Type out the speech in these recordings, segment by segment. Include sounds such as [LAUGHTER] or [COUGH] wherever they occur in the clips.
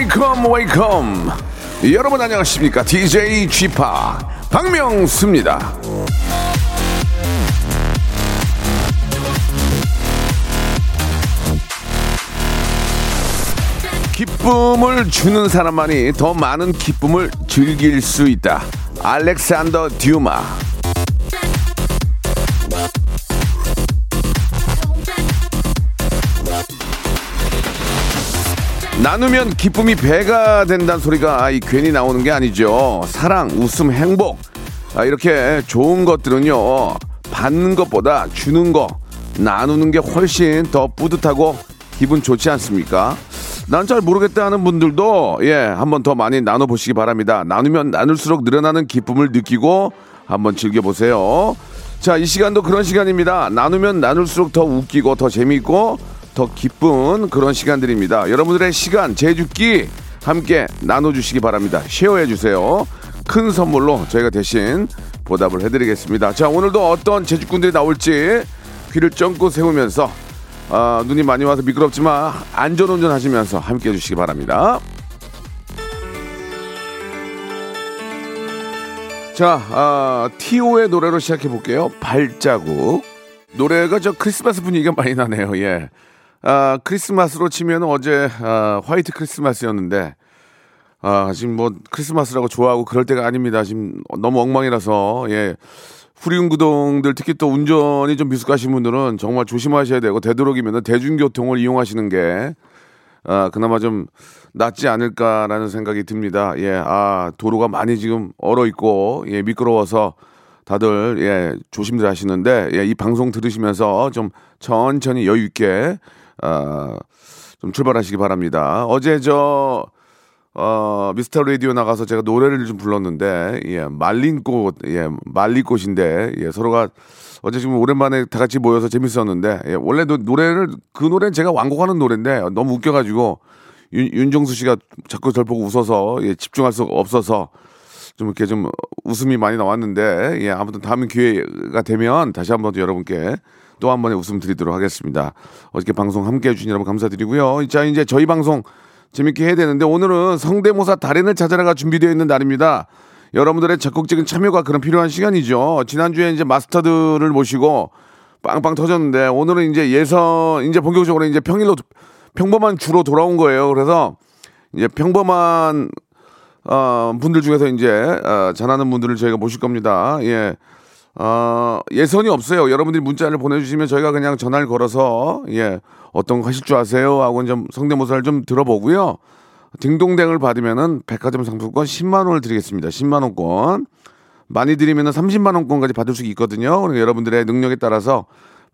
Welcome welcome 여러분 안녕하십니까 DJ GP 박명수입니다 기쁨을 주는 사람만이 더 많은 기쁨을 즐길 수 있다. 알렉산더 듀마. 나누면 기쁨이 배가 된다는 소리가 이 괜히 나오는 게 아니죠. 사랑, 웃음, 행복. 아, 이렇게 좋은 것들은요. 받는 것보다 주는 거, 나누는 게 훨씬 더 뿌듯하고 기분 좋지 않습니까? 난 잘 모르겠다 하는 분들도 예, 한번 더 많이 나눠 보시기 바랍니다. 나누면 나눌수록 늘어나는 기쁨을 느끼고 한번 즐겨 보세요. 자, 이 시간도 그런 시간입니다. 나누면 나눌수록 더 웃기고 더 재미있고 더 기쁜 그런 시간들입니다. 여러분들의 시간, 제주기 함께 나눠주시기 바랍니다. 쉐어해 주세요. 큰 선물로 저희가 대신 보답을 해드리겠습니다. 자, 오늘도 어떤 제주꾼들이 나올지 귀를 쫑긋 세우면서 아, 눈이 많이 와서 미끄럽지만 안전운전 하시면서 함께 해주시기 바랍니다. 자, 아, T.O.의 노래로 시작해 볼게요. 발자국. 노래가 저 크리스마스 분위기가 많이 나네요. 예. 아, 크리스마스로 치면 어제 아, 화이트 크리스마스였는데 아, 지금 뭐 크리스마스라고 좋아하고 그럴 때가 아닙니다. 지금 너무 엉망이라서 예. 후륜구동들 특히 또 운전이 좀 미숙하신 분들은 정말 조심하셔야 되고 되도록이면 대중교통을 이용하시는 게 아, 그나마 좀 낫지 않을까라는 생각이 듭니다. 예, 아, 도로가 많이 지금 얼어 있고, 예, 미끄러워서 다들, 예, 조심들 하시는데, 예, 이 방송 들으시면서 좀 천천히 여유 있게, 아, 좀 출발하시기 바랍니다. 어제 저, 어, 미스터 라디오 나가서 제가 노래를 좀 불렀는데, 예, 말린 꽃, 예, 말리꽃인데, 예, 서로가 어제 지금 오랜만에 다 같이 모여서 재밌었는데, 예, 원래도 노래를, 그 노래는 제가 완곡하는 노래인데, 너무 웃겨가지고, 윤, 윤정수 씨가 자꾸 저를 보고 웃어서, 예, 집중할 수가 없어서, 좀 이렇게 좀 웃음이 많이 나왔는데, 예, 아무튼 다음 기회가 되면 다시 한번 또 여러분께 또 한 번의 웃음 드리도록 하겠습니다. 어저께 방송 함께 해주신 여러분 감사드리고요. 자, 이제 저희 방송 재밌게 해야 되는데 오늘은 성대모사 달인을 찾아라가 준비되어 있는 날입니다. 여러분들의 적극적인 참여가 그런 필요한 시간이죠. 지난주에 이제 마스터들을 모시고 빵빵 터졌는데 오늘은 이제 예선 이제 본격적으로 이제 평일로 평범한 주로 돌아온 거예요. 그래서 이제 평범한 어, 분들 중에서 이제 어, 잘하는 분들을 저희가 모실 겁니다. 예. 어, 예선이 없어요. 여러분들이 문자를 보내주시면 저희가 그냥 전화를 걸어서 예 어떤 거 하실 줄 아세요? 하고 좀 성대모사를 좀 들어보고요. 딩동댕을 받으면은 백화점 상품권 10만 원을 드리겠습니다. 10만 원권. 많이 드리면은 30만 원권까지 받을 수 있거든요. 그러니까 여러분들의 능력에 따라서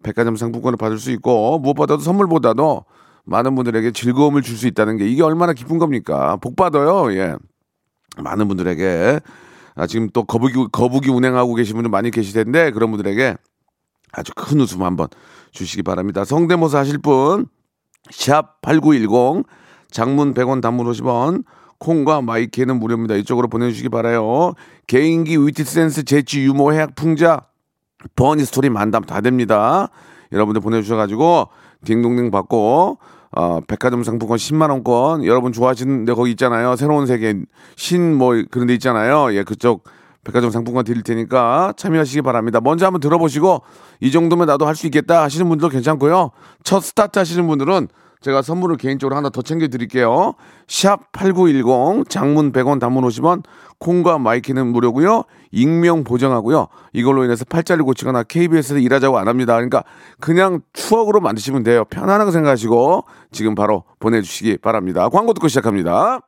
백화점 상품권을 받을 수 있고 무엇보다도 선물보다도 많은 분들에게 즐거움을 줄 수 있다는 게 이게 얼마나 기쁜 겁니까? 복 받아요. 예. 많은 분들에게 아, 지금 또 거북이 거북이 운행하고 계신 분들 많이 계실 텐데 그런 분들에게 아주 큰 웃음 한번 주시기 바랍니다. 성대모사 하실 분, 샵 8910, 장문 100원, 단문 50원, 콩과 마이키는 무료입니다. 이쪽으로 보내주시기 바라요. 개인기, witty sense, 재치, 유머, 해학, 풍자, funny story 만담 다 됩니다. 여러분들 보내주셔가지고 딩동댕 받고 어, 백화점 상품권 10만 원권 여러분 좋아하시는 데 거기 있잖아요. 새로운 세계 신 뭐 그런 데 있잖아요. 예, 그쪽 백화점 상품권 드릴 테니까 참여하시기 바랍니다. 먼저 한번 들어보시고 이 정도면 나도 할 수 있겠다 하시는 분들도 괜찮고요. 첫 스타트 하시는 분들은 제가 선물을 개인적으로 하나 더 챙겨 드릴게요. 샵 8910 장문 100원 단문 50원 콩과 마이키는 무료고요. 익명 보정하고요. 이걸로 인해서 팔자를 고치거나 KBS에서 일하자고 안 합니다. 그러니까 그냥 추억으로 만드시면 돼요. 편안하게 생각하시고 지금 바로 보내주시기 바랍니다. 광고 듣고 시작합니다.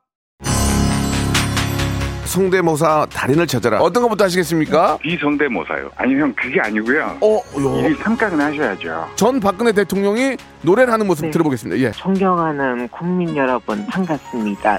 성대모사 달인을 찾아라. 어떤 것부터 하시겠습니까? 비성대모사요. 아니 형 그게 아니고요. 어, 요. 일 삼각은 하셔야죠. 전 박근혜 대통령이 노래를 하는 모습 네. 들어보겠습니다. 예. 존경하는 국민 여러분 반갑습니다.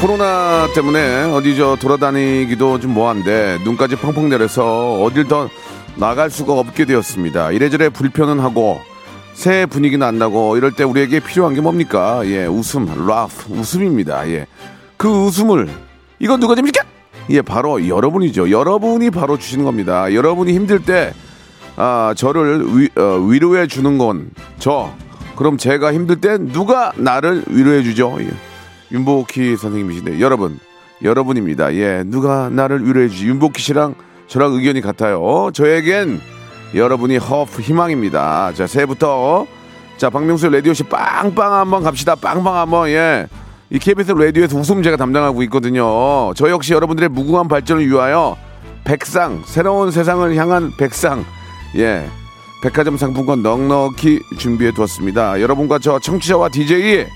코로나 때문에 어디 저 돌아다니기도 좀 뭐한데 눈까지 펑펑 내려서 어딜 더 나갈 수가 없게 되었습니다. 이래저래 불편은 하고 새해 분위기는 안 나고 이럴 때 우리에게 필요한 게 뭡니까? 예, 웃음, 라프, 웃음입니다. 예. 그 웃음을 이건 누가 줍니까? 예, 바로 여러분이죠. 여러분이 바로 주시는 겁니다. 여러분이 힘들 때 아, 저를 위, 어, 위로해 주는 건 저. 그럼 제가 힘들 때 누가 나를 위로해 주죠? 예. 윤복희 선생님이신데 여러분 여러분입니다. 예, 누가 나를 위로해 주지? 윤복희 씨랑 저랑 의견이 같아요. 저에겐 여러분이 허프 희망입니다. 자, 새해부터 자 박명수 라디오 씨 빵빵 한번 갑시다. 빵빵 한번 예. 이 KBS 라디오에서 웃음 제가 담당하고 있거든요. 저 역시 여러분들의 무궁한 발전을 위하여 백상 새로운 세상을 향한 백상 예 백화점 상품권 넉넉히 준비해 두었습니다. 여러분과 저 청취자와 DJ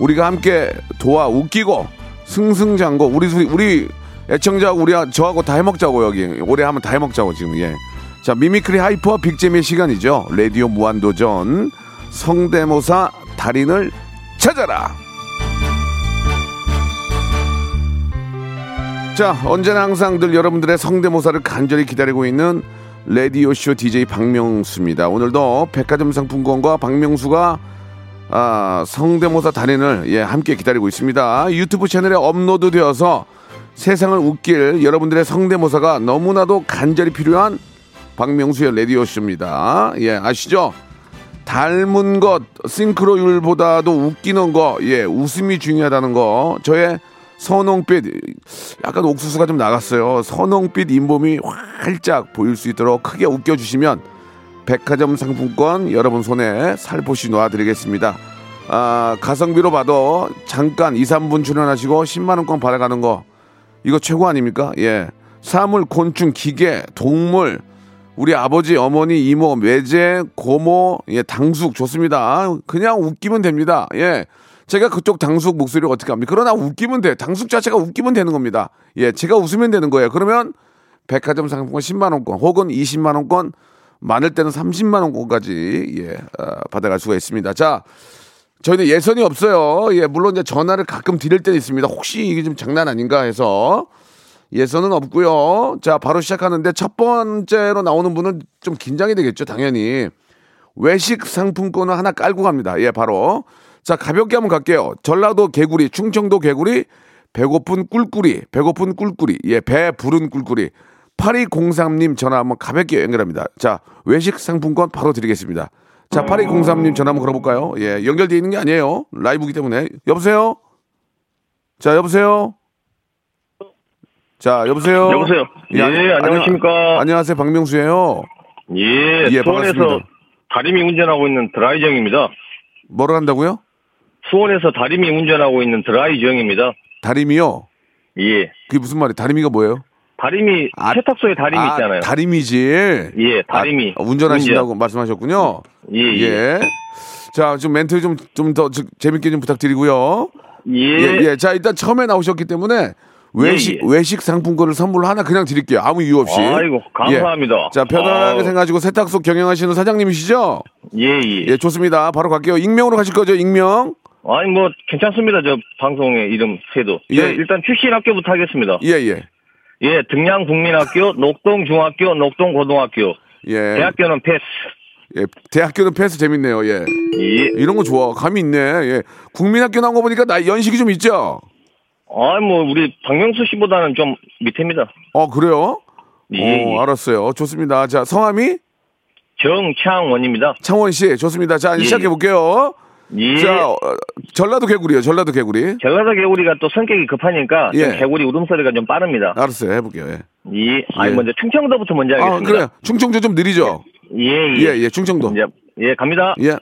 우리가 함께 도와 웃기고 승승장구 우리 우리 애청자 우리 저하고 다 해먹자고 여기 올해 한번 다 해먹자고 지금 예. 자 mimicry hyper big잼의 시간이죠. 라디오 무한도전 성대모사 달인을 찾아라. 자 언제나 항상 늘 여러분들의 성대모사를 간절히 기다리고 있는 라디오쇼 DJ 박명수입니다. 오늘도 백화점 상품권과 박명수가 아, 성대모사 달인을 예, 함께 기다리고 있습니다. 유튜브 채널에 업로드 되어서 세상을 웃길 여러분들의 성대모사가 너무나도 간절히 필요한 박명수의 라디오쇼입니다. 예, 아시죠? 닮은 것, 싱크로율보다도 웃기는 거, 예, 웃음이 중요하다는 거. 저의 선홍빛, 약간 옥수수가 좀 나갔어요. 선홍빛 잇몸이 활짝 보일 수 있도록 크게 웃겨주시면 백화점 상품권 여러분 손에 살포시 놔드리겠습니다. 아, 가성비로 봐도 잠깐 2, 3분 출연하시고 10만원권 받아가는 거, 이거 최고 아닙니까? 예. 사물, 곤충, 기계, 동물, 우리 아버지, 어머니, 이모, 매제, 고모, 예, 당숙 좋습니다. 그냥 웃기면 됩니다. 예. 제가 그쪽 당숙 목소리를 어떻게 합니까? 그러나 웃기면 돼. 당숙 자체가 웃기면 되는 겁니다. 예, 제가 웃으면 되는 거예요. 그러면 백화점 상품권 10만 원권 혹은 20만 원권 많을 때는 30만 원권까지 예 어, 받아갈 수가 있습니다. 자, 저희는 예선이 없어요. 예, 물론 이제 전화를 가끔 드릴 때는 있습니다. 혹시 이게 좀 장난 아닌가 해서 예선은 없고요. 자, 바로 시작하는데 첫 번째로 나오는 분은 좀 긴장이 되겠죠, 당연히. 외식 상품권을 하나 깔고 갑니다. 예, 바로. 자, 가볍게 한번 갈게요. 전라도 개구리, 충청도 개구리, 배고픈 꿀꿀이, 배고픈 꿀꿀이, 예, 배 부른 꿀꿀이. 8203님 전화 한번 가볍게 연결합니다. 자, 외식 상품권 바로 드리겠습니다. 자, 8203님 전화 한번 걸어볼까요? 예, 연결되어 있는 게 아니에요. 라이브기 때문에. 여보세요? 자, 여보세요? 자, 여보세요? 여보세요. 예, 안녕하십니까. 안녕하세요, 박명수예요 예, 예, 수원에서. 다리미 운전하고 있는 드라이정입니다. 뭐로 한다고요? 수원에서 다리미 운전하고 있는 드라이정입니다. 다리미요? 예. 그게 무슨 말이에요? 다리미가 뭐예요? 다리미, 아, 세탁소에 다리미 아, 있잖아요. 다리미질. 예, 다리미. 아, 운전하신다고 말씀하셨군요. 예, 예. 자, 좀 멘트 좀, 좀 더 재밌게 좀 부탁드리고요. 예. 예, 예. 자, 일단 처음에 나오셨기 때문에 외식 예, 예. 외식 상품권을 선물로 하나 그냥 드릴게요. 아무 이유 없이. 아이고, 감사합니다. 예. 자 편안하게 아우. 생각하시고 세탁소 경영하시는 사장님이시죠? 예, 예. 예 좋습니다. 바로 갈게요. 익명으로 가실 거죠? 익명. 아니, 뭐, 괜찮습니다. 저 방송의 이름 새도. 예. 저 일단 출신 학교부터 하겠습니다. 예 예. 예, 등량 국민학교, [LAUGHS] 녹동 중학교, 녹동 고등학교. 예. 대학교는 패스. 예. 대학교는 패스 재밌네요. 예. 예. 이런 거 좋아. 감이 있네. 예. 국민학교 나온 거 보니까 나 연식이 좀 있죠? 아, 뭐, 우리 박명수 씨보다는 좀 밑입니다. 어, 그래요? 예. 어, 알았어요. 좋습니다. 자, 성함이 정창원입니다. 창원 씨. 좋습니다. 자, 예. 시작해 볼게요. 예. 자, 어, 전라도 개구리요. 전라도 개구리. 전라도 개구리가 또 성격이 급하니까 좀 예. 개구리 울음소리가 좀 빠릅니다. 알았어요. 해 볼게요. 예. 예. 아니 예. 먼저 충청도부터 먼저 아, 하겠습니다. 그래요. 충청도 좀 느리죠? 예, 예. 예, 예. 충청도. 이제 예, 갑니다. 예.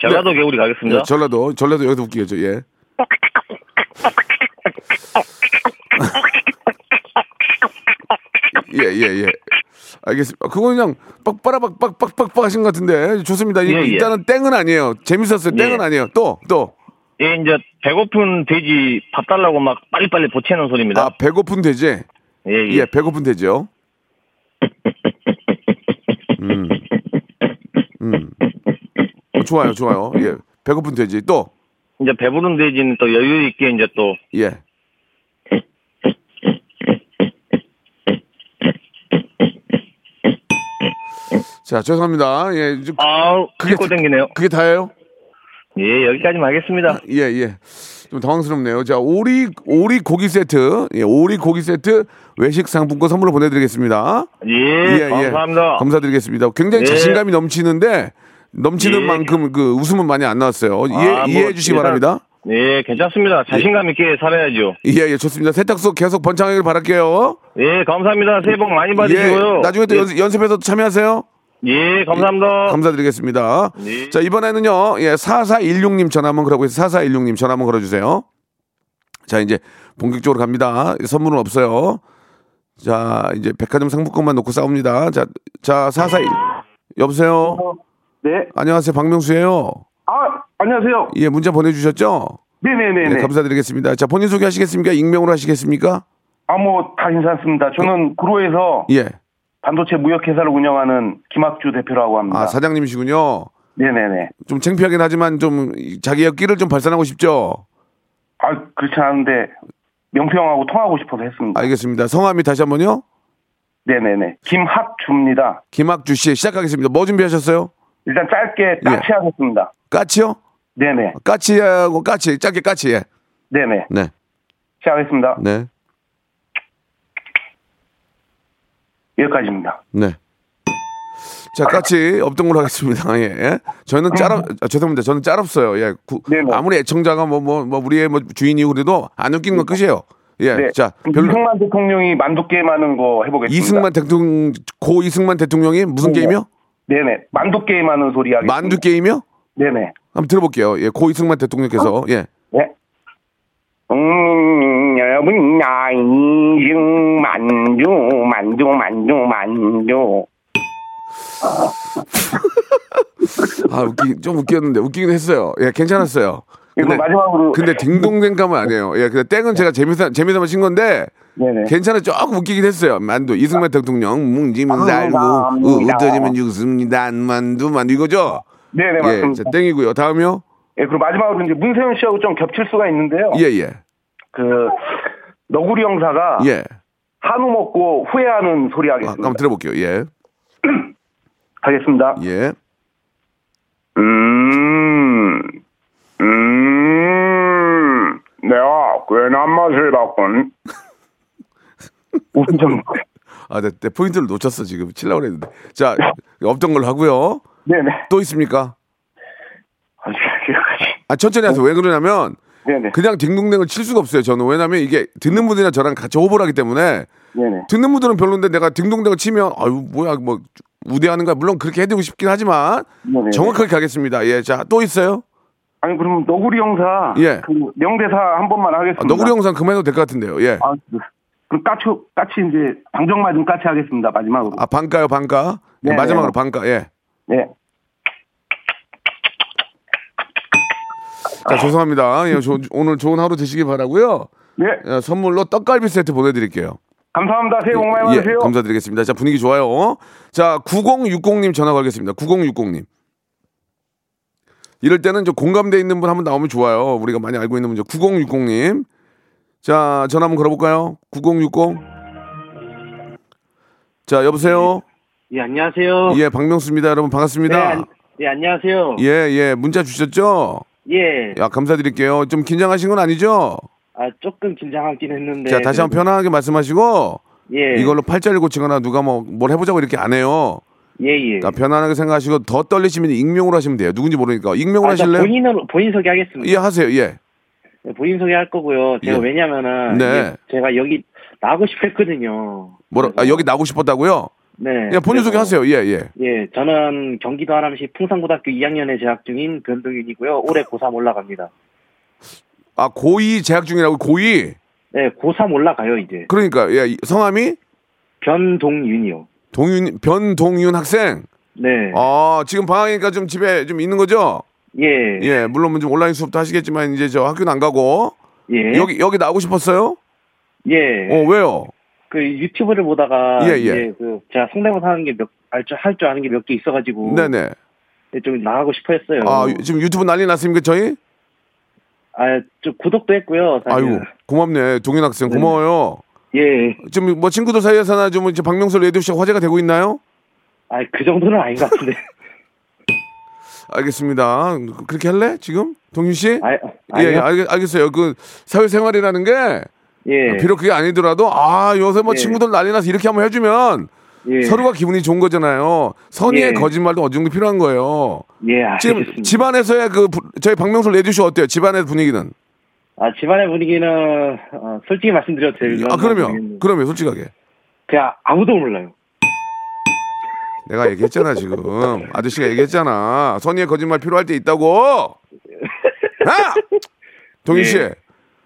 전라도 개구리 가겠습니다. 예, 전라도. 전라도 여기서 웃기겠죠. 예. [LAUGHS] 예, 예, 예. 알겠습니다. 그거 그냥 빡빠라박 빡빡빡빡 하신 것 같은데 좋습니다. 이- 예, 예. 일단은 땡은 아니에요. 재밌었어요. 땡은 예. 아니에요. 또, 또. 예, 이제 배고픈 돼지 밥 달라고 막 빨리빨리 보채는 소리입니다. 아, 배고픈 돼지. 예, 예. 예, 배고픈 돼지요. [LAUGHS] 음. 음. 어, 좋아요, 좋아요. 예. 배고픈 돼지. 또. 이제 배부른 돼지는 또 여유 있게 이제 또 예. 자, 죄송합니다. 예, 이제 아우 그게 땡기네요. 그게 다예요? 예, 여기까지만 하겠습니다. 예, 예. 좀 당황스럽네요. 자, 오리 오리 고기 세트. 예, 오리 고기 세트 외식 상품권 선물로 보내 드리겠습니다. 예, 감사합니다. 감사드리겠습니다. 굉장히 예. 자신감이 넘치는데 넘치는 예. 만큼 그 웃음은 많이 안 나왔어요. 이해, 아, 뭐, 이해해 주시기 바랍니다. 예, 괜찮습니다. 자신감 있게 살아야죠. 예, 예, 좋습니다. 세탁소 계속 번창하길 바랄게요. 예, 감사합니다. 새해 복 많이 받으시고요. 예, 나중에 또 예, 연, 연습해서 참여하세요. 예, 감사합니다. 감사드리겠습니다. 네. 자, 이번에는요, 예, 4416님 전화 한번 걸어보겠습니다 4416님 전화 한번 걸어주세요. 자, 이제 본격적으로 갑니다. 선물은 없어요. 자, 이제 백화점 상품권만 놓고 싸웁니다. 자, 자, 441. 여보세요? 네. 안녕하세요. 박명수예요 아, 안녕하세요. 예, 문자 보내주셨죠? 네네네. 네, 감사드리겠습니다. 자, 본인 소개하시겠습니까? 익명으로 하시겠습니까? 아, 뭐, 다 괜찮습니다. 저는 구로에서 예. 반도체 무역회사를 운영하는 김학주 대표라고 합니다. 아, 사장님이시군요. 네네네. 좀 창피하긴 하지만 좀 자기의 끼를 좀 발산하고 싶죠? 아, 그렇지 않은데, 명평하고 통하고 싶어서 했습니다. 알겠습니다. 성함이 다시 한 번요? 네네네. 김학주입니다. 김학주 씨 시작하겠습니다. 뭐 준비하셨어요? 일단 짧게 까치 하겠습니다. 까치요? 네네. 까치하고 까치, 짧게 까치, 예. 네네. 네, 시작하겠습니다. 네, 여기까지입니다. 네. 자, 까치 없던 걸로 하겠습니다. 예. 예. 저는 짤없, 아, 죄송합니다. 저는 짤 없어요. 예. 구- 네네. 아무리 애청자가 뭐, 뭐, 뭐, 우리의 뭐 주인이고 그래도 안 웃기는 건 끝이에요. 예. 네. 자, 별로. 이승만 대통령이 만두 게임 하는 거 해보겠습니다. 이승만 대통령, 고 이승만 대통령이 무슨 네. 게임이요? 네네. 만두 게임 하는 소리 하겠습니다. 만두 게임이요? 네네. 한번 들어볼게요. 예, 고 이승만 대통령께서, 예. 네. 음, 여러분, 나 이승 만두, 만두, 만두, 만두. 아, 웃기, 좀 웃겼는데, 웃기긴 했어요. 예, 괜찮았어요. 근데, 마지막으로. 근데 [LAUGHS] 딩동댕감은 아니에요. 예, 근데 땡은 제가 재미삼, 재미삼아 친 건데, 네네. 괜찮아 조금 웃기긴 했어요. 만두 이승만 대통령 뭉지면 살고 감사합니다. 웃어지면 죽습니다. 만두 만두 이거죠? 네네, 예, 맞습니다. 자, 땡이고요. 다음이요? 예, 그리고 마지막으로 이제 문세윤 씨하고 좀 겹칠 수가 있는데요. 예, 예, 그, 너구리 형사가 예. 한우 먹고 후회하는 소리 아, 하겠습니다. 한번 들어볼게요. 예, [CLEARS THROAT] 하겠습니다. 예. 음, 음, 내가 괜한 맛을 봤군. 웃음 좀. 아, 내, 내 포인트를 놓쳤어 지금 칠라고 그랬는데. 자, 없던 걸로 하고요. 네네. 또 있습니까? 아. 아, 천천히 하세요. 왜 그러냐면 네네. 그냥 딩동댕을 칠 수가 없어요. 저는 왜냐면 이게 듣는 분들이나 저랑 같이 호흡을 하기 때문에 네네. 듣는 분들은 별론데 내가 딩동댕을 치면 아유 뭐야 뭐 우대하는 거야. 물론 그렇게 해드리고 싶긴 하지만 네네. 정확하게 가겠습니다. 예, 자 또 있어요? 아니, 그럼 너구리 형사. 예. 그 명대사 한 번만 아, 하겠습니다. 너구리 영상 그만해도 될 것 같은데요. 예. 아, 그- 그럼 까치, 까치 이제 방정 맞은 까치 하겠습니다. 마지막으로. 아 반가요 반가. 예, 네, 마지막으로 네. 반가. 예. 네. 자, 죄송합니다. 예, 조- 오늘 좋은 하루 되시기 바라고요. 네, 예, 선물로 떡갈비 세트 보내드릴게요. 감사합니다. 새해 복 많이 예, 받으세요. 감사드리겠습니다. 자, 분위기 좋아요. 자, 9060님 전화 걸겠습니다. 9060님. 이럴 때는 저 공감대 있는 분 한번 나오면 좋아요. 우리가 많이 알고 있는 분죠. 9060님. 자, 전화 한번 걸어볼까요? 9060. 자, 여보세요? 예, 안녕하세요. 예, 박명수입니다. 여러분, 반갑습니다. 네, 예, 안녕하세요. 예, 예, 문자 주셨죠? 예. 야, 감사드릴게요. 좀 긴장하신 건 아니죠? 아, 조금 긴장하긴 했는데. 자, 다시 한번 편안하게 말씀하시고, 예. 이걸로 팔자를 고치거나 누가 뭐 뭘 해보자고 이렇게 안 해요. 예, 예. 그러니까 편안하게 생각하시고 더 떨리시면 익명으로 하시면 돼요. 누군지 모르니까 익명으로 아, 저 하실래요? 본인으로, 본인 소개하겠습니다. 예, 하세요. 예. 네, 본인 소개할 거고요. 제가 예. 왜냐면은. 네. 제가 여기 나가고 싶어 했거든요. 뭐라 아, 여기 나고 싶었다고요? 네. 예, 본인 소개하세요. 예, 예. 예, 저는 경기도 하남시 풍산고등학교 2학년에 재학 중인 변동윤이고요. 올해 고3 올라갑니다. 아, 고2 재학 중이라고 고2. 네, 고3 올라가요, 이제. 그러니까 예, 이- 성함이 변동윤이요. 동윤 변동윤 학생. 네. 아, 지금 방학이니까 좀 집에 좀 있는 거죠? 예. 예, 물론 좀 온라인 수업도 하시겠지만 이제 저 학교는 안 가고 예. 여기 여기 나오고 싶었어요? 예. 어, 왜요? 그 유튜브를 보다가 예, 예. 이제 그 제가 성대모사 하는 게몇할줄 할 줄 아는 게 몇 개 있어가지고 네, 네. 좀 나가고 싶어 했어요. 아, 유- 지금 유튜브 난리 났습니까, 저희? 아, 좀 구독도 했고요. 사실. 아이고, 고맙네. 동윤 학생 네. 고마워요. 예. 지금 뭐 친구들 사이에서나 좀 이제 박명수 레디오 씨 화제가 되고 있나요? 아, 그 정도는 아닌 것 같은데. [LAUGHS] 알겠습니다. 그렇게 할래? 지금? 동윤 씨? 아, 예. 예, 알겠, 알겠어요. 그 사회생활이라는 게 예. 비록 그게 아니더라도 아 요새 뭐 예. 친구들 난리 나서 이렇게 한번 해주면 예. 서로가 기분이 좋은 거잖아요. 선의의 예. 거짓말도 어느 정도 필요한 거예요. 예, 지금 알겠습니다. 집안에서의 그 부- 저희 박명수 레디쇼 어때요? 집안의 분위기는? 아, 집안의 분위기는 어, 솔직히 말씀드려도 될까요? 아 그러면 그러면 솔직하게 그냥 아무도 몰라요. 내가 얘기했잖아 지금 아저씨가 얘기했잖아 선의의 거짓말 필요할 때 있다고. [LAUGHS] 아! 동희 씨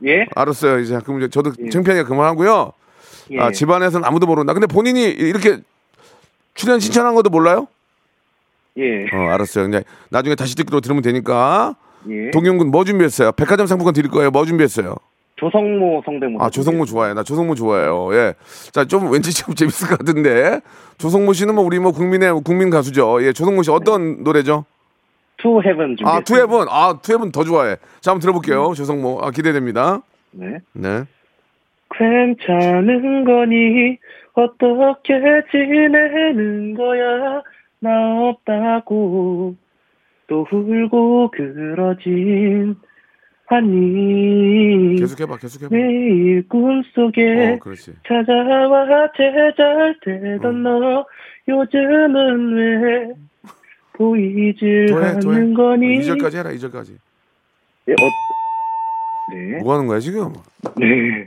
예? 알았어요 이제 그럼 이제 저도 예. 창피하니까 그만하고요. 예. 아 집안에서는 아무도 모른다. 근데 본인이 이렇게 출연 신청한 것도 몰라요? 예. 어 알았어요. 그냥 나중에 다시 듣기로 들으면 되니까. 예. 동영군 뭐 준비했어요? 백화점 상품권 드릴 거예요. 뭐 준비했어요? 조성모 성대모사. 아 조성모 좋아해. 나 조성모 좋아해요. 예. 자 좀 왠지 좀 [LAUGHS] 재밌을 것 같은데. 조성모 씨는 뭐 우리 뭐 국민의 국민 가수죠. 예. 조성모 씨 어떤 노래죠? To Heaven 준비. 아 To Heaven. 아 To Heaven 더 좋아해. 자 한번 들어볼게요. 조성모. 아 기대됩니다. 네. 네. 괜찮은 거니 어떻게 지내는 거야 나 없다고 또 울고 그러진 않니 계속해봐. 계속해봐. 매일 꿈속에 어. 찾아와 제잘 되던 너 요즘은 왜 보이질 더해. 않는 거니 2절까지 해라. 2절까지. 예, 어, 네. 뭐 하는 거야 지금? 네.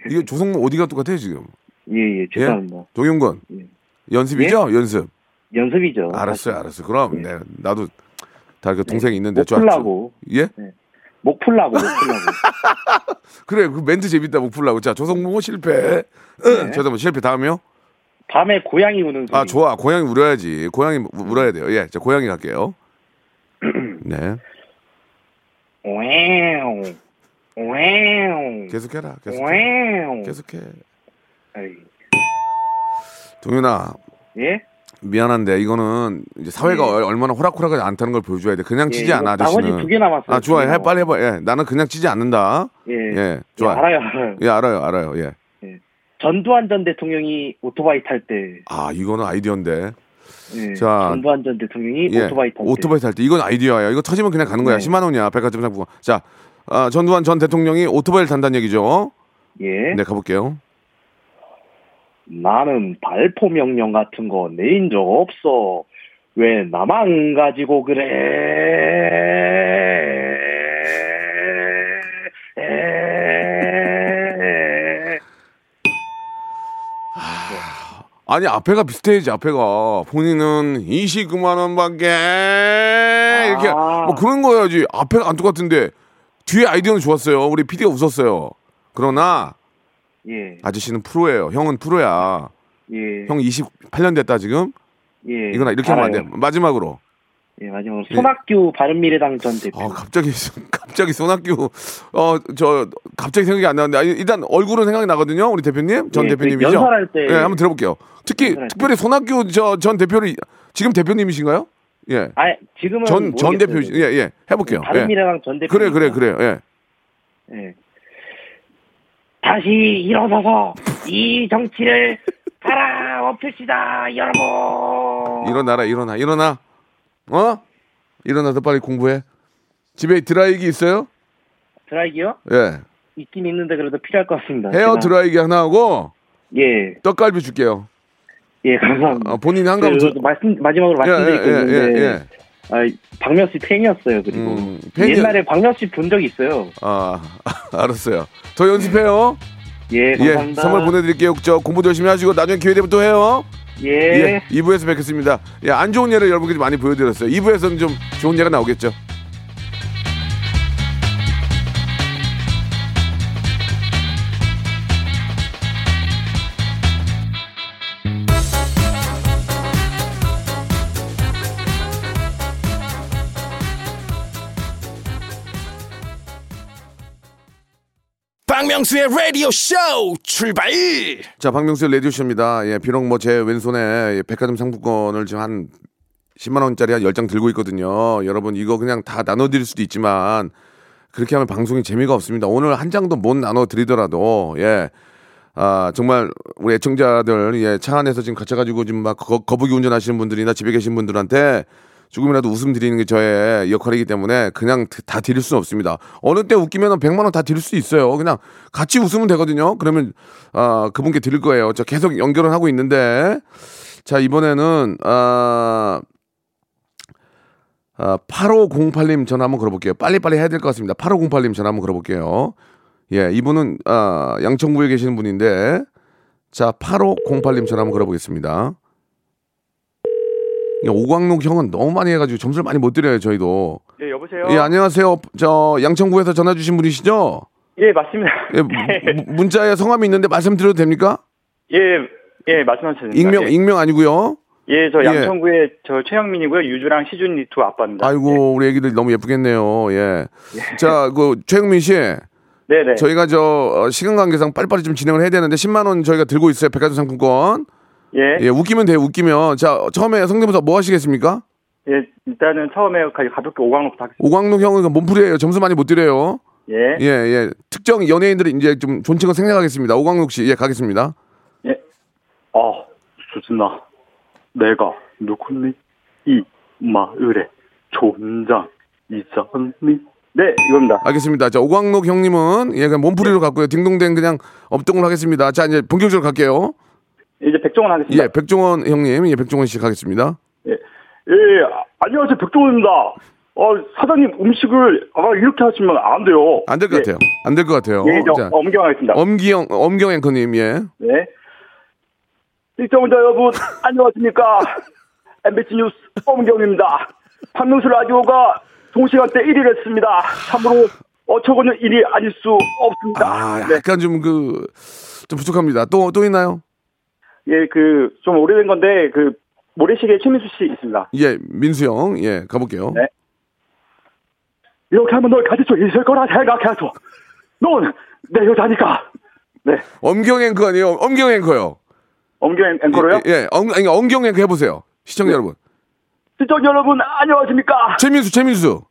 이게 조성모 어디가 똑같아요 지금? 예, 예, 죄송합니다. 동영군. 예. 연습이죠? 연습. 연습이죠. 알았어요. 알았어요. 그럼 예. 네, 나도 다 그 동생이 있는데 목 풀라고. 예? 목 풀라고, 목 풀라고. [LAUGHS] 그래 그 멘트 재밌다 못 풀라고 자 조성모 실패 네. 죄송합니다 실패 다음이요 밤에 고양이 우는 소리. 아 좋아 고양이 울어야지 고양이 우- 울어야 돼요 예 자 고양이 갈게요 [CLEARS THROAT] 네 Wow. Wow. 계속해라 계속해 wow. 계속해 아이, 동윤아 예? 미안한데 이거는 이제 사회가 예. 얼- 얼마나 호락호락하지 않다는 걸 보여줘야 돼 그냥 예, 치지 않아 이거 나머지 아저씨는 두개 남았어요. 아 좋아 해. 빨리 해봐 예 나는 그냥 치지 않는다 예. 예 좋아 예, 알아요, 알아요. 예 알아요 알아요 예 전두환 전 대통령이 오토바이 탈 때. 아 이거는 아이디어인데 예. 자, 전두환 전 대통령이 예, 오토바이 탈 때. 오토바이 탈 때 이건 아이디어야. 이거 터지면 그냥 가는 거야. 네. 10만 원이야. 백화점 상품권. 자, 아, 전두환 전 대통령이 오토바이를 탄다는 얘기죠. 예. 네, 가볼게요. 나는 발포 명령 같은 거 내인 적 없어. 왜 나만 가지고 그래? 아니 앞에가 비슷해야지 앞에가. 본인은 29만 원밖에. 이렇게 아. 뭐 그런 거야지. 앞에가 안 똑같은데 뒤에 아이디어는 좋았어요. 우리 PD가 웃었어요. 그러나 예, 아저씨는 프로예요. 형은 프로야. 예, 형 28년 됐다 지금? 예. 이건 이렇게 하면 알아요. 안돼 마지막으로 예, 마지막으로 손학규 바른미래당 전 대표. 어, 갑자기, [LAUGHS] 갑자기 손학규, 어, 저, 갑자기 생각이 안 나는데, 아니, 일단 얼굴은 생각이 나거든요, 우리 대표님? 전 예, 대표님이죠? 그 연설할 때- 예, 한번 들어볼게요. 특히. 특별히 손학규 저, 전 대표를, 지금 대표님이신가요? 예. 아, 지금은 전, 전. 대표, 예, 예. 해볼게요. 예. 바른미래당 전 대표. 그래, 그래, 그래요. 예. 예. 다시 일어서서 이 정치를 [LAUGHS] 갈아 엎읍시다, 여러분. 일어나라, 일어나, 일어나. 어? 일어나서 빨리 공부해. 집에 드라이기 있어요? 드라이기요? 예. 있긴 있는데 그래도 필요할 것 같습니다. 헤어 제가- 드라이기 하나 하고, 예, 떡갈비 줄게요. 예, 감사합니다. 어, 본인이 한 가지. 그, 말씀 마지막으로 예, 말씀드릴 게 예, 예, 있는데 예, 예. 아, 박명 씨 팬이었어요. 그리고 음, 팬이요? 옛날에 박명 씨본 적이 있어요. 아, [LAUGHS] 알았어요. 더 연습해요. 예, 예, 감사합니다. 선물 보내드릴게요. 저 공부도 열심히 하시고 나중에 기회 되면 또 해요. 예. 예, 2부에서 뵙겠습니다. 예, 안 좋은 예를 여러분께 많이 보여드렸어요. 2부에서는 좀 좋은 예가 나오겠죠. 박명수의 라디오 쇼 출발 자, 박명수의 라디오 쇼입니다. 예, 비록 뭐 제 왼손에 예, 백화점 상품권을 지금 한 10만 원짜리 한 10장 들고 있거든요. 여러분, 이거 그냥 다 나눠 드릴 수도 있지만, 그렇게 하면 방송이 재미가 없습니다. 오늘 한 장도 못 나눠 드리더라도, 예. 아, 정말 우리 애청자들, 예, 차 안에서 지금 갇혀 가지고 지금 막 거, 거북이 운전하시는 분들이나 집에 계신 분들한테 조금이라도 웃음 드리는 게 저의 역할이기 때문에 그냥 다 드릴 수는 없습니다. 어느 때 웃기면 100만 원 다 드릴 수 있어요. 그냥 같이 웃으면 되거든요. 그러면 아, 그분께 드릴 거예요. 저 계속 연결은 하고 있는데 자, 이번에는 아 아, 8508님 전화 한번 걸어볼게요. 빨리빨리 해야 될 것 같습니다. 8508님 전화 한번 걸어볼게요. 예, 이분은 아, 양천구에 계시는 분인데 자, 8508님 전화 한번 걸어보겠습니다. 이 오광록 형은 너무 많이 해가지고 점수를 많이 못 드려요, 저희도. 예, 여보세요? 예, 안녕하세요. 저 양천구에서 전화 주신 분이시죠? 예, 맞습니다. 예, 무- 문자에 성함이 있는데 말씀드려도 됩니까? 예, 예, 말씀하셔도 됩니다. 익명, 예. 익명 아니고요. 예, 저 예. 양천구에 저 최영민이고요. 유주랑 시준이 두 아빠입니다. 아이고, 우리 애기들 너무 예쁘겠네요. 예. 자, 그 최영민 씨, 네, 네. 저희가 저 어, 시간 관계상 빨리빨리 좀 진행을 해야 되는데 10만 원 저희가 들고 있어요. 백화점 상품권. 예. 예, 웃기면 돼요. 웃기면. 자, 처음에 성대모사 뭐 하시겠습니까? 예, 일단은 처음에 가- 가볍게 오광로부터 하겠습니다. 오광록 형은 몸풀이에요. 점수 많이 못 드려요. 예. 예, 예. 특정 연예인들이 이제 좀 존칭을 생략하겠습니다. 오광록 씨, 예, 가겠습니다. 예. 아, 수진아. 내가 누구니? 이 마을의 존장 이장니? 네, 이겁니다. 알겠습니다. 자, 오광록 형님은 예, 그냥 몸풀이로 갔고요. 딩동댕 그냥 업동을 하겠습니다. 자, 이제 본격적으로 갈게요. 이제 백종원 하겠습니다. 예, 백종원 형님, 예, 백종원 씨 가겠습니다. 예, 예, 안녕하세요. 백종원입니다. 어, 사장님 음식을 아, 이렇게 하시면 안 돼요. 안 될 것 같아요. 안 될 것 같아요. 예, 저 자, 엄경하겠습니다. 엄기영, 엄경 앵커님, 예. 네. 시청자 여러분, [LAUGHS] 안녕하십니까. MBC 뉴스 엄경입니다. 박명수 라디오가 동시간대 1위를 했습니다. 참으로 어처구니 일이 아닐 수 없습니다. 아, 네. 약간 좀 그, 좀 부족합니다. 또, 또 있나요? 예, 그, 좀 오래된 건데, 그, 모래시계 최민수 씨 있습니다. 예, 민수 형, 예, 가볼게요. 네. 이렇게 하면 널 가질 수 있을 거라 생각해서. 넌내 여자니까. 네. 엄경 앵커 아니에요? 엄경 앵커요. 엄경 앵커로요? 예, 예. 엄, 아니, 엄경 앵커 해보세요. 시청자 네. 여러분. 시청자 여러분, 안녕하십니까. 최민수, 최민수.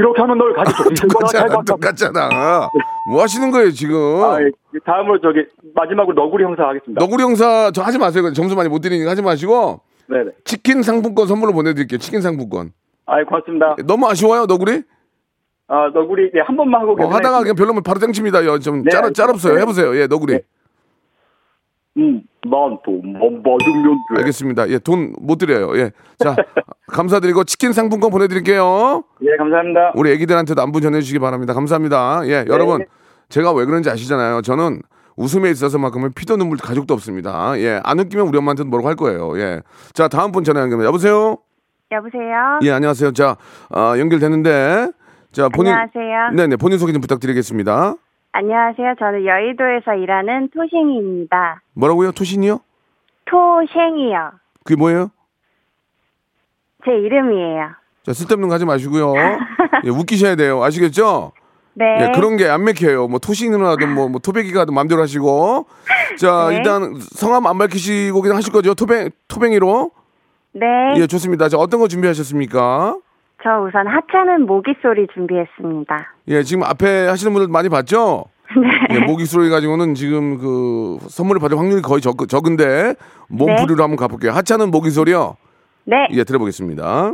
이렇게 하면 널 거라 [LAUGHS] 똑같잖아. 똑같잖아. 뭐 하시는 거예요, 지금? 아, 예. 다음으로 저기, 마지막으로 너구리 형사 하겠습니다. 너구리 형사 저 하지 마세요. 점수 많이 못 드리니까 하지 마시고 네네. 치킨 상품권 선물로 보내드릴게요. 치킨 상품권. 아, 고맙습니다. 너무 아쉬워요, 너구리? 아, 너구리, 예, 한 번만 하고. 어, 하다가 그냥 별로면 바로 땡칩니다. 요, 좀 네, 짤. 짤없어요. 네. 해보세요. 예, 너구리. 네. 음, 난또못 받으면 돼. 알겠습니다. 예, 돈 못 드려요. 예. 자, [LAUGHS] 감사드리고 치킨 상품권 보내드릴게요. 예, 감사합니다. 우리 애기들한테도 안부 전해주시기 바랍니다. 감사합니다. 예, 여러분. 제가 왜 그런지 아시잖아요. 저는 웃음에 있어서만큼은 피도 눈물 가족도 없습니다. 예, 안 웃기면 우리 엄마한테도 뭐라고 할 거예요. 예. 자, 다음 분 전화 연결. 여보세요? 여보세요? 예, 안녕하세요. 자, 아, 연결되는데. 자, 본인. 안녕하세요. 네네, 본인 소개 좀 부탁드리겠습니다. 안녕하세요. 저는 여의도에서 일하는 토생이입니다. 뭐라고요? 토신이요? 토생이요. 그게 뭐예요? 제 이름이에요. 자, 쓸데없는 거 하지 마시고요. [LAUGHS] 예, 웃기셔야 돼요. 아시겠죠? 네. 예, 그런 게 안 맥혀요. 뭐 하든 뭐, 뭐 토백이가 하든 마음대로 하시고. 자, 네. 일단 성함 안 밝히시고 그냥 하실 거죠? 토뱅, 토뱅이로? 네. 예, 좋습니다. 자, 어떤 거 준비하셨습니까? 저 우선 하찮은 모기 소리 준비했습니다. 예, 지금 앞에 하시는 분들 많이 봤죠? [LAUGHS] 네. 예, 모기 소리 가지고는 지금 그 선물을 받을 확률이 거의 적, 적은데 몸풀이로 한번 가볼게요. 하찮은 모기 소리요? 네. 예, 들어보겠습니다.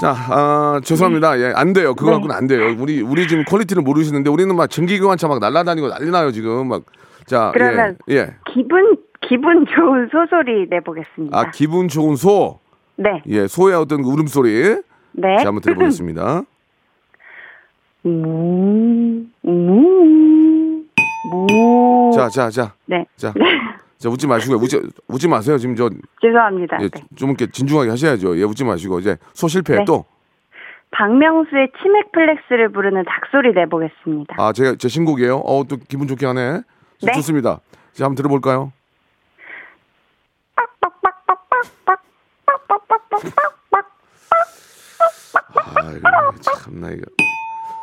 자, 아, 죄송합니다. 예, 안 돼요. 그거 갖고는 안 돼요. 우리, 우리 지금 quality를 모르시는데 우리는 막 전기기관차 막 날라다니고 난리 나요, 지금. 막. 자, 그러면 예, 예. 기분 기분 좋은 소소리 내보겠습니다. 아, 기분 좋은 소. 네. 예, 소의 어떤 그 울음소리. 네. 자, 한번 들어보겠습니다. [LAUGHS] 음, 음, 무. 자, 자, 자. 네. 자. 자, 웃지 마시고요. 웃지, 웃지 마세요. 지금 저, 죄송합니다. 예, 네. 좀 이렇게 진중하게 하셔야죠. 예, 웃지 마시고. 이제 소 실패 네. 또. 박명수의 치맥 flex를 부르는 닭소리 내보겠습니다. 아, 제가 제 신곡이에요. 어, 또 기분 좋게 하네. 네. 좋습니다. 자, 한번 들어볼까요? 아, 참나 이거.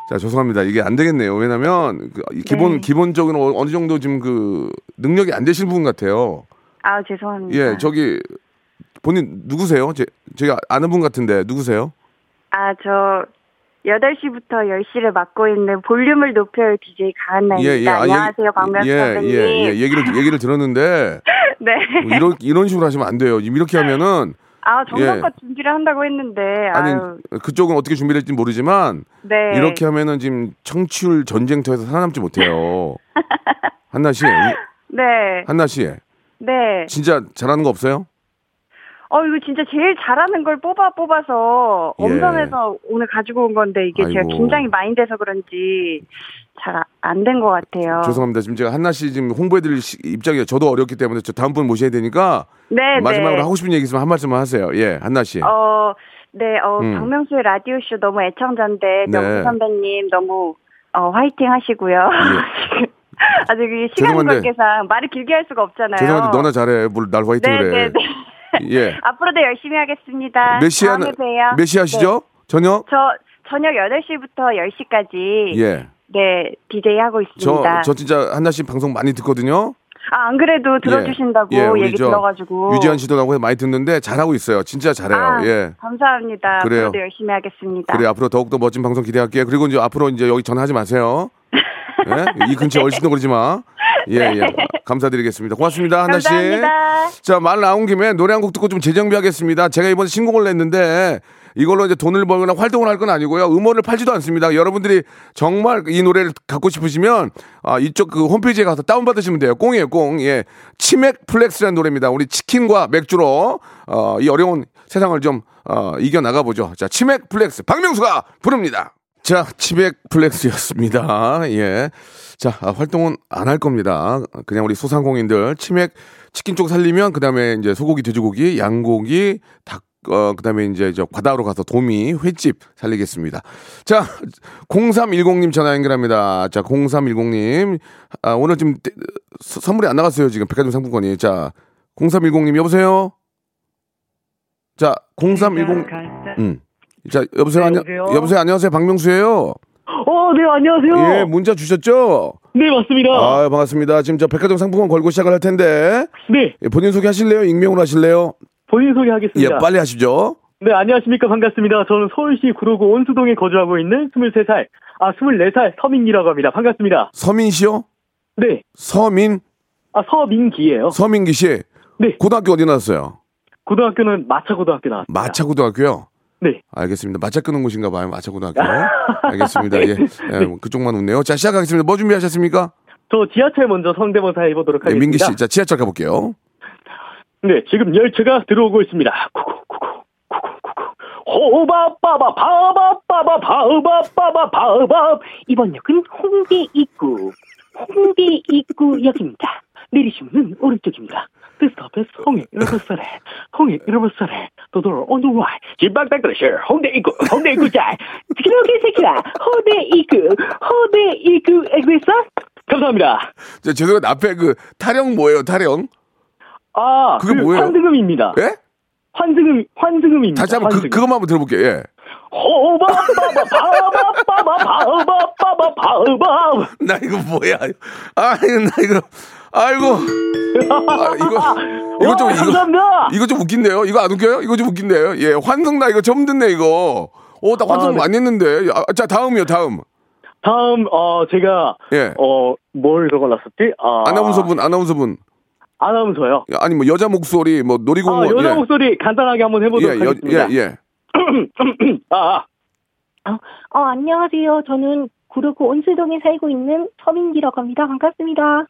자, 죄송합니다. 이게 안 되겠네요. 왜냐면 그, 이 기본 네. 기본적으로 어- 어느 정도 지금 그 능력이 안 되신 분 같아요. 아, 죄송합니다. 예, 저기 본인 누구세요? 제 제가 아는 분 같은데 누구세요? 아, 저 8시부터 10시를 맡고 있는 볼륨을 높여요 DJ 가한나입니다. 아, 안녕하세요, 박명수 예, 선배님. 예, 예, 얘기를 얘기를 들었는데 [LAUGHS] 네. 뭐 이런 이런 식으로 하시면 안 돼요. 이렇게 하면은 아, 정성껏 예. 준비를 한다고 했는데. 아니 아유, 그쪽은 어떻게 준비를 할지 모르지만 네. 이렇게 하면은 지금 청취율 전쟁터에서 살아남지 못해요. [LAUGHS] 한나 씨, 네. 한나 씨, 네. 진짜 잘하는 거 없어요? 어, 이거 진짜 제일 잘하는 걸 뽑아 뽑아서 예. 엄선해서 오늘 가지고 온 건데 이게 제가 아이고. 긴장이 많이 돼서 그런지 잘 안 된 것 같아요. 죄송합니다. 지금 제가 한나 씨 지금 홍보해드릴 시- 입장이에요. 저도 어렵기 때문에 저 다음 분 모셔야 되니까 네, 마지막으로 네. 하고 싶은 얘기 있으면 한 말씀만 하세요. 예, 한나 씨. 어, 네, 어, 음. 박명수의 라디오 쇼 너무 애청자인데, 네. 명수 선배님 너무, 어, 화이팅 하시고요. [LAUGHS] 아직 이 시간 예. 관계상 말을 길게 할 수가 없잖아요. 죄송한데 너나 잘해. 뭘 날 화이팅을 네, 해. 네, 네. [LAUGHS] 예. 앞으로도 열심히 하겠습니다. 몇 시에 봬요. 몇시 하시죠? 저녁? 네. 저 저녁 8시부터 10시까지 예. 네, DJ 하고 저, 있습니다. 저 진짜 한나 씨 방송 많이 듣거든요. 아, 안 그래도 들어주신다고 예, 우리 얘기 저 들어가지고. 유지한 씨도 나고 많이 듣는데 잘하고 있어요. 진짜 잘해요. 아, 예. 감사합니다. 그래요. 앞으로도 열심히 하겠습니다. 그래 앞으로 더욱더 멋진 방송 기대할게요. 그리고 이제 앞으로 이제 여기 전화하지 마세요. [LAUGHS] 예? 이 근처에 얼씬도 그러지 마. 예, 예. 감사드리겠습니다. 고맙습니다. 한나 씨. 감사합니다. 자, 말 나온 김에 노래 한 곡 듣고 좀 재정비하겠습니다. 제가 이번에 신곡을 냈는데 이걸로 이제 돈을 벌거나 활동을 할 건 아니고요. 음원을 팔지도 않습니다. 여러분들이 정말 이 노래를 갖고 싶으시면 아, 이쪽 그 홈페이지에 가서 다운 받으시면 돼요. 꽁이에요, 꽁. 예. 치맥 flex라는 노래입니다. 우리 치킨과 맥주로 어, 이 어려운 세상을 좀 어, 이겨 나가 보죠. 자, 치맥 flex. 박명수가 부릅니다. 자, 치맥 flex였습니다. [LAUGHS] 예. 자, 아, 활동은 안 할 겁니다. 그냥 우리 소상공인들 치맥 치킨 쪽 살리면 그다음에 이제 소고기, 돼지고기, 양고기, 닭 어, 그 다음에 이제 저 바다로 가서 도미, 횟집 살리겠습니다. 자, 0310님 전화 연결합니다. 자, 0310님. 아, 오늘 지금 떼- 서- 선물이 안 나갔어요. 지금 백화점 상품권이. 자, 0310님 여보세요? 자, 0310. 음. 자, 여보세요? 안녕, 여보세요? 안녕하세요? 박명수예요 어, 네, 안녕하세요. 예, 문자 주셨죠? 네, 맞습니다. 아, 반갑습니다. 지금 저 백화점 상품권 걸고 시작을 할 텐데. 네, 예, 본인 소개 하실래요? 익명으로 하실래요? 본인 예, 소개 하겠습니다. 빨리 하시죠. 네, 안녕하십니까. 반갑습니다. 저는 서울시 구로구 온수동에 거주하고 있는 23살, 아, 24살 서민기라고 합니다. 반갑습니다. 서민 씨요? 네, 서민? 아, 서민기예요. 서민기 씨. 네. 고등학교 어디 나왔어요? 고등학교는 마차고등학교 나왔습니다. 마차고등학교요? 네. 알겠습니다. 마차 끄는 곳인가 봐요. 마차고등학교. [LAUGHS] 알겠습니다. 예. 예, 그쪽만 웃네요. 자, 시작하겠습니다. 뭐 준비하셨습니까? 저 지하철 먼저 성대모사 해보도록 예, 하겠습니다. 민기 씨. 자, 지하철 가볼게요. 네, 지금 열차가 들어오고 있습니다. 쿠쿠, 쿠쿠. 호바빠바, 바바빠바, 바바빠바, 바바. 이번 역은 홍대 입구. 홍대 입구역입니다. 내리시면 오른쪽입니다. Stop is 홍해 일버설에, 홍해 일버설에, 도도로 on the right. 진박닥그러시 홍대 입구, 홍대 입구자. [LAUGHS] 그러게 새끼야, 홍대 입구, 홍대 입구 엑스에서 감사합니다. 저 죄송한데 앞에 그 타령 뭐예요? 타령? 아, 그게 그 뭐예요? 환승음입니다. 예? 환승음, 환승음입니다. 다시 한번 그 환승음. 그것만 한번 들어볼게요. 예. 호바바바바바바바바바바바 나 이거 뭐야? 아, 나 이거 아이고. 아, 이거 [LAUGHS] 이거 좀 이거 감사합니다. 이거 좀 웃긴데요? 이거 안 웃겨요? 이거 좀 웃긴데요? 예, 환승 나 이거 처음 듣네 이거. 오, 나 환승 아, 네. 많이 했는데. 아, 자, 다음이요, 다음. 다음 어 제가 예. 어뭘 적어놨었지? 아, 아나운서분, 아나운서분. 아나운서요. 아니 뭐 여자 목소리, 뭐 놀이공원. 아 여자 예. 목소리 간단하게 한번 해보도록 예, 여, 하겠습니다. 예, 예. [CLEARS THROAT] 아, 아, 어, 안녕하세요. 저는 구르구 온수동에 살고 있는 서민기라고 합니다. 반갑습니다.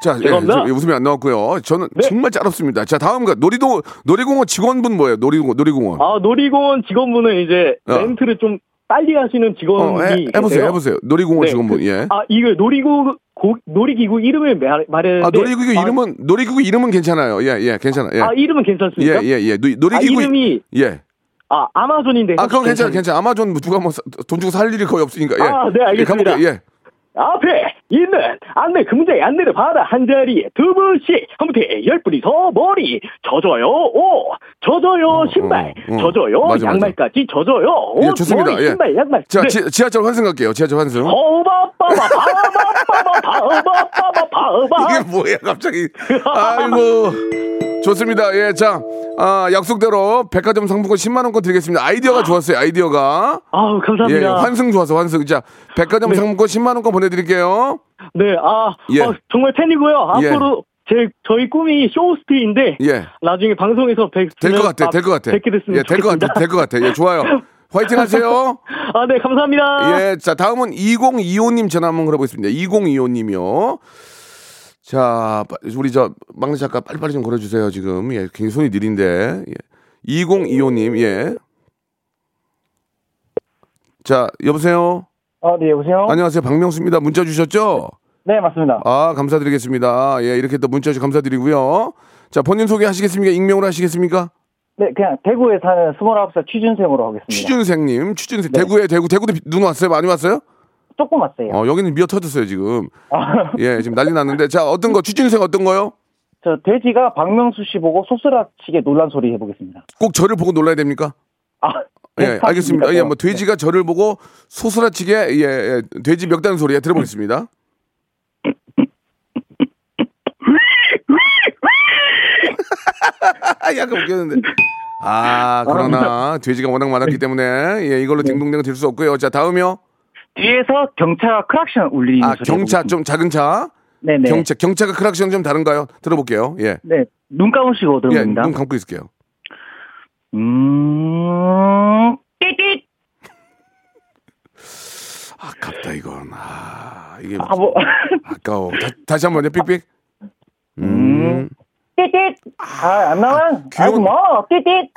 자, 예. 저 웃음이 안 나왔고요. 저는 네. 정말 짧습니다. 자, 다음가 놀이동 놀이공원 직원분 뭐예요? 놀이공원, 놀이공원. 아 놀이공원 직원분은 이제 어. 멘트를 좀 빨리 하시는 직원이 어, 해, 해보세요. 해보세요. 놀이공원 네, 직원분, 그- 예. 아 이거 놀이구 고, 놀이기구 이름을 말, 말해야 아, 놀이기구 이름은 놀이기구 이름은 괜찮아요. 예, 예, 괜찮아. 예. 아 이름은 예, 괜찮습니까? 예, 예. 놀- 아, 놀이기구 이름이 예. 아 아마존인데 아, 혹시 괜찮아, 괜찮- 괜찮아. 아마존 뭐 누가 뭐 돈 주고 살 일이 거의 없으니까. 예. 아, 네, 알겠습니다. 예, 가볼게요. 예. 앞에 있는 안내 근문자의 안내를 받아 한 자리에 두 분씩 한부에 열 분이서 머리 젖어요 오 젖어요 신발 어, 어, 어. 젖어요 맞아, 양말까지 맞아. 젖어요 오 예, 좋습니다. 머리 예. 신발 양말 자 지, 하철 환승 갈게요 지하철 환승 이게 뭐야 갑자기 아이고 좋습니다 예자 아, 약속대로 백화점 상품권 10만 원권 드리겠습니다 아이디어가 좋았어요 아이디어가 아우 감사합니다 예, 환승 좋아서 환승 자 백화점 네. 상품권 10만 원권 보내드릴게요. 네 아 예. 어, 정말 팬이고요 예. 앞으로 제 저희 꿈이 쇼호스트인데 예. 나중에 방송에서 뵙될것 같아, 아, 될것 같아. 뵙게 됐으면 예, 될것 같아, 될것 같아. 예, 좋아요. [LAUGHS] 화이팅 하세요. 아, 네, 감사합니다. 예, 자, 다음은 2025님 전화 한번 걸어보겠습니다. 2025님이요. 자, 빠- 우리 저 막내 작가 빨리빨리 좀 걸어주세요, 지금. 예, 굉장히 손이 느린데. 예. 2025님, 예. 자, 여보세요? 아, 네, 여보세요? 안녕하세요. 박명수입니다. 문자 주셨죠? 네, 맞습니다. 아, 감사드리겠습니다. 예, 이렇게 또 문자 주셔서 감사드리고요. 자, 본인 소개 하시겠습니까? 익명으로 하시겠습니까? 네, 그냥 대구에 사는 29살 취준생으로 하겠습니다. 취준생님, 취준생. 네. 대구에, 대구, 대구도 비- 눈 왔어요? 많이 왔어요? 조금 왔어요. 어, 여기는 미어 터졌어요, 지금. 아, 예, 지금 난리 났는데. 자, 어떤 거, 취준생 어떤 거요? 저 돼지가 박명수 씨 보고 소스라치게 놀란 소리 해보겠습니다. 꼭 저를 보고 놀라야 됩니까? 아, 예, 네, 알겠습니다. 예, 뭐 네. 돼지가 저를 보고 소스라치게 예, 예 돼지 멱단 소리 예, 들어보겠습니다. [LAUGHS] 약간 웃겼는데. 아, 그러나 돼지가 워낙 많았기 때문에 예, 이걸로 딩동댕 될 수 없고요. 자, 다음이요. 뒤에서 경차 크락션 울리는 아. 경차. 좀 작은 차. 네네. 경차 경차가 크락션 좀 다른가요? 들어볼게요. 예. 네, 눈 감으시고 예, 들어봅니다. 눈 감고 있을게요. 음, 띠띠. 아깝다 이건. 아, 이게 아, 뭐, [LAUGHS] 아까워. 다, 다시 한 번요. 삑삑. 음. 띠띠. 아, 안 나와? 귀여운- 뭐, 띠띠.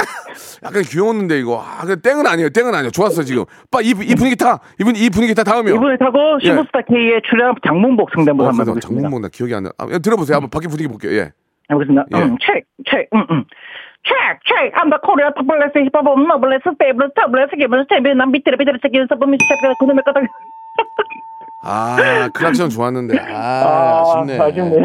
약간 귀여웠는데 이거. 아, 그 땡은 아니에요. 땡은 아니에요. 좋았어 지금. 빨리 이, 이 분위기 타. 이 분 이 분위기 타 다음이요. 이번에 타고 예. 슈퍼스타 K의 출연 장문복 성대모사 어, 한번 해보겠습니다. 장문봉 나 기억이 안 나. 아, 들어보세요. 한번 밖에 분위기 볼게요. 예. 해보겠습니다. 예. 음, check, check, 음, 음. Check, check. I'm the Korea top bless hip hop, no bless stable, top bless given stable. 난 비트를 새기는 서브 미스 챕가 그놈의 까닭. 아, 크락션 좋았는데. 아, 아, 아쉽네. 아쉽네요.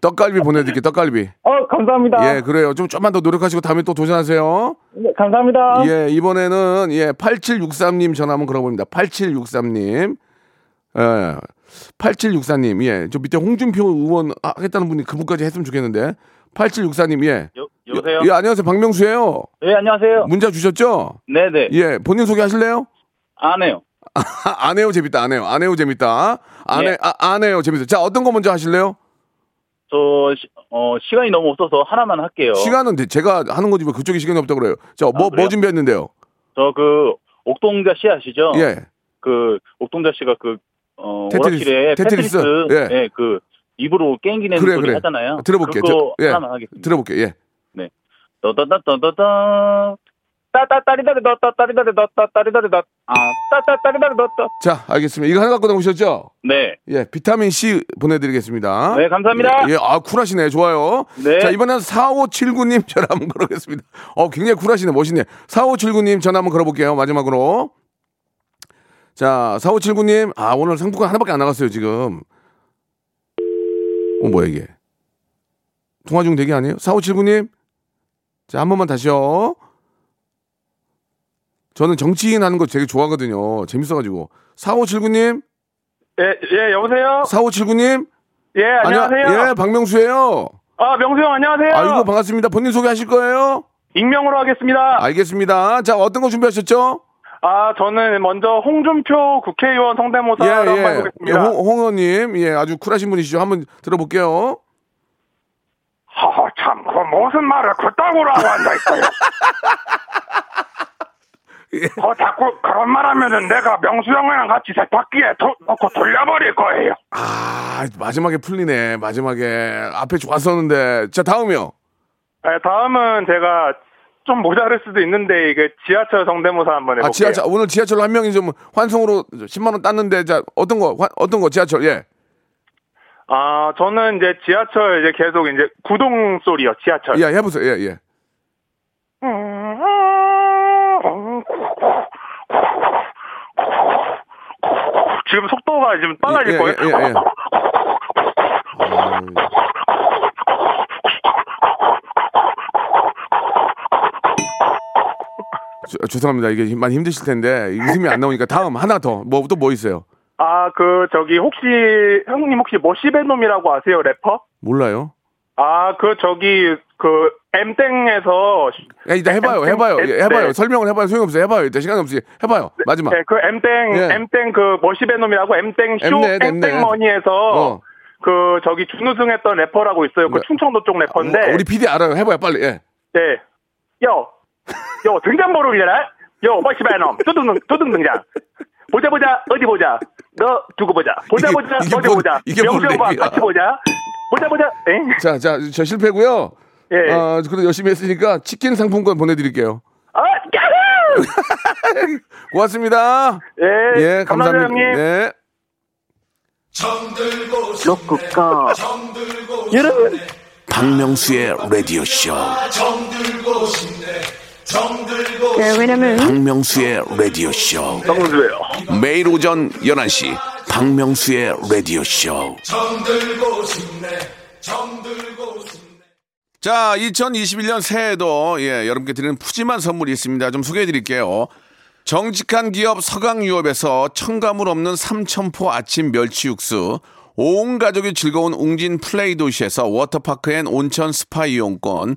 떡갈비 보내드릴게요. 떡갈비. 어, 감사합니다. 예, 그래요. 좀 좀만 더 노력하시고 다음에 또 도전하세요. 네, 감사합니다. 예, 이번에는 예, 8763님 전화 한번 걸어봅니다. 8763님. 예. 8764님. 예. 저 밑에 홍준표 의원 하겠다는 분이 그분까지 했으면 좋겠는데. 8764님. 예. 여, 여보세요? 예, 안녕하세요. 박명수예요. 예, 안녕하세요. 문자 주셨죠? 네 네. 예. 본인 소개 하실래요? 안 해요. [LAUGHS] 안 해요. 재밌다. 안 해요. 안 해요. 재밌다. 안 예. 해, 아, 안 해요. 재밌다. 자, 어떤 거 먼저 하실래요? 저, 시, 어, 시간이 너무 없어서 하나만 할게요. 시간은 데- 제가 하는 거지 왜 그쪽에 시간이 없다고 그래요. 자, 뭐, 뭐 아, 그래요? 준비했는데요? 저 그, 옥동자 씨 아시죠? 예. 그, 옥동자 씨가 그, 어, 테트리스. 오락실에 테트리스. 테트리스. 예. 예. 그, 입으로 깽기내는 그래, 소리 그래. 하잖아요. 들어볼게요. 그거 저- 예. 하나만 하겠습니다. 들어볼게요. 예. 너따. 자, 알겠습니다. 이거 하나 갖고 나오셨죠? 네. 예, 비타민 C 보내드리겠습니다. 네, 감사합니다. 예, 예, 아, 쿨하시네. 좋아요. 네. 자, 이번엔 4579님 전화 한번 걸어보겠습니다. 어, 굉장히 쿨하시네. 멋있네. 4579님 전화 한번 걸어볼게요. 마지막으로. 자, 4579님, 아, 오늘 상품권 하나밖에 안 나갔어요, 지금. 어, 뭐야, 이게. 통화 중 대기 아니에요? 4579님? 자, 한 번만 다시요. 저는 정치인 하는 거 되게 좋아하거든요. 재밌어가지고. 4579님? 예, 예, 여보세요? 4579님? 예, 안녕하세요. 예, 박명수예요 아, 명수 형, 안녕하세요. 아이고, 반갑습니다. 본인 소개하실 거예요? 익명으로 하겠습니다. 알겠습니다. 자, 어떤 거 준비하셨죠? 아, 저는 먼저 홍준표 국회의원 성대모사 예, 한번 예. 예, 해보겠습니다. 홍, 홍어님, 예, 아주 쿨하신 분이시죠. 한번 들어볼게요. 하하, 참, 그 무슨 말을 그따구로 하고 앉아있어요. 어, [LAUGHS] 자꾸 그런 말 하면은 내가 명수 형이랑 같이 세탁기에 도, 넣고 돌려버릴 거예요. 아, 마지막에 풀리네. 마지막에. 앞에 좋았었는데. 자, 다음이요. 네, 다음은 제가 좀 모자랄 수도 있는데 이게 지하철 성대모사 한번 해볼게요. 아, 지하철, 오늘 지하철 한 명이 좀 환송으로 10만원 땄는데, 자, 어떤 거, 환- 어떤 거, 지하철, 예. 아, 저는 이제 지하철 이제 계속 이제 구동 소리요, 지하철. 예, 해보세요. 예, 예. 지금 속도가 지금 빨라질 예, 거예요. 예, 예, 예. 저- 죄송합니다. 이게 많이 힘드실 텐데, 이 웃음이 안 나오니까 다음, 하나 더. 뭐, 또뭐 있어요? 아, 그 저기 혹시 형님 혹시 머시베놈이라고 아세요, 래퍼? 몰라요? 아, 그 저기 그 M땡에서 야, 일단 해봐요, 해봐요, 예, 해봐요. 네. 설명을 해봐요. 소용없어요. 해봐요. 일단 시간 없이 해봐요. 마지막. 네, 그 M땡 예. M땡 그 머시베놈이라고 M땡 쇼 Mnet, Mnet. M땡머니에서 어. 그 저기 준우승했던 래퍼라고 있어요. 그 충청도 쪽 래퍼인데. 어, 우리 PD 알아요. 해봐요, 빨리. 예. 네. 요, 요 등장보를 올려라. 요 머시베놈 두둥 두둥 등장. 보자 보자 어디 보자. 너 두고 보자. 보자 이게- 보자 이게 어디 뭔- 보자. 이게 랩이야. 같이 보자. 보자 보자. 엥? 자, 자, 저 실패고요. 예. 어, 그래도 열심히 했으니까 치킨 상품권 보내드릴게요. 아, 야호! [LAUGHS] 고맙습니다. 예, 예, 감사합니다. 감사합니다, 형님. 네. 로쿠꺼 여러분. 박명수의 라디오 쇼. 네, 왜냐면 박명수의 라디오 쇼. 박명수예요. 매일 오전 11시 박명수의 라디오 쇼. 자, 2021년 새해에도 예, 여러분께 드리는 푸짐한 선물이 있습니다. 좀 소개해 드릴게요. 정직한 기업 서강유업에서 첨가물 없는 삼천포 아침 멸치 육수, 온 가족이 즐거운 웅진 플레이 도시에서 워터파크 and 온천 스파 이용권,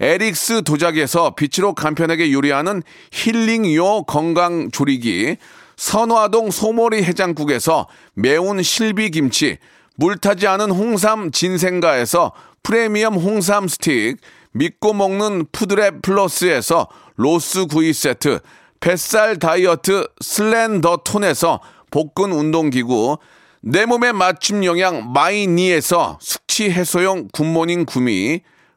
에릭스 도자기에서 빛으로 간편하게 요리하는 힐링요 건강 조리기, 선화동 소머리 해장국에서 매운 실비 김치, 물타지 않은 홍삼 진생가에서 프리미엄 홍삼 스틱, 믿고 먹는 푸드랩 플러스에서 로스 구이 세트, 뱃살 다이어트 슬렌더 톤에서 복근 운동기구, 내 몸에 맞춤 영양 마이니에서 숙취 해소용 굿모닝 구미,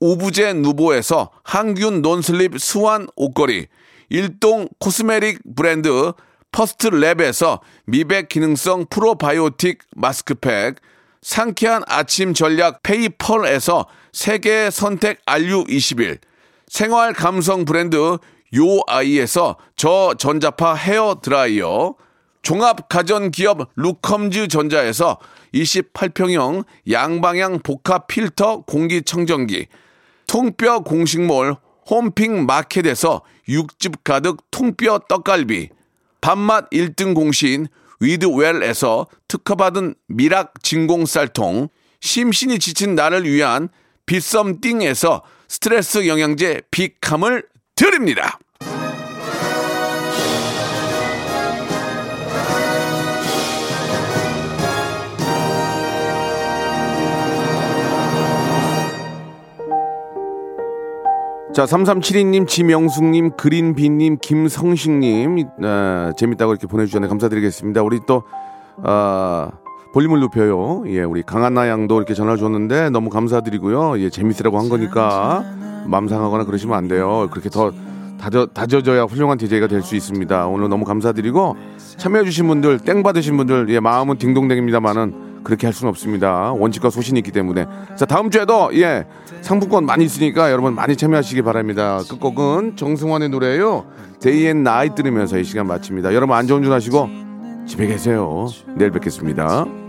오브제 누보에서 항균 non-slip 수완 옷걸이, 일동 cosmetic 브랜드 퍼스트 랩에서 미백 기능성 프로바이오틱 마스크팩, 상쾌한 아침 전략 페이펄에서 세계 선택 RU21 생활 감성 브랜드 요아이에서 저전자파 헤어 드라이어 종합 가전 기업 루컴즈 전자에서 28평형 양방향 복합 필터 공기청정기 통뼈 공식몰 홈핑 마켓에서 육즙 가득 통뼈 떡갈비 밥맛 1등 공신 위드웰에서 특허받은 미락 진공 쌀통 심신이 지친 나를 위한 비썸띵에서 스트레스 영양제 비캄을 드립니다. 자, 3372님, 지명숙님, 그린비님, 김성식님, 아, 재밌다고 이렇게 보내주셨네. 감사드리겠습니다. 우리 또, 아, 볼륨을 높여요. 예, 우리 강한나 양도 이렇게 전화 줬는데 너무 감사드리고요. 예, 재밌으라고 한 거니까 맘 상하거나 그러시면 안 돼요. 그렇게 더 다져, 다져져야 훌륭한 DJ가 될 수 있습니다. 오늘 너무 감사드리고 참여해주신 분들, 땡 받으신 분들, 예, 마음은 딩동댕입니다만은 그렇게 할 수는 없습니다. 원칙과 소신이 있기 때문에. 자, 다음 주에도, 예, 상품권 많이 있으니까 여러분 많이 참여하시기 바랍니다. 끝곡은 정승환의 노래예요. 데이 앤 나이 들으면서 이 시간 마칩니다. 여러분 안전운전 하시고 집에 계세요. 내일 뵙겠습니다.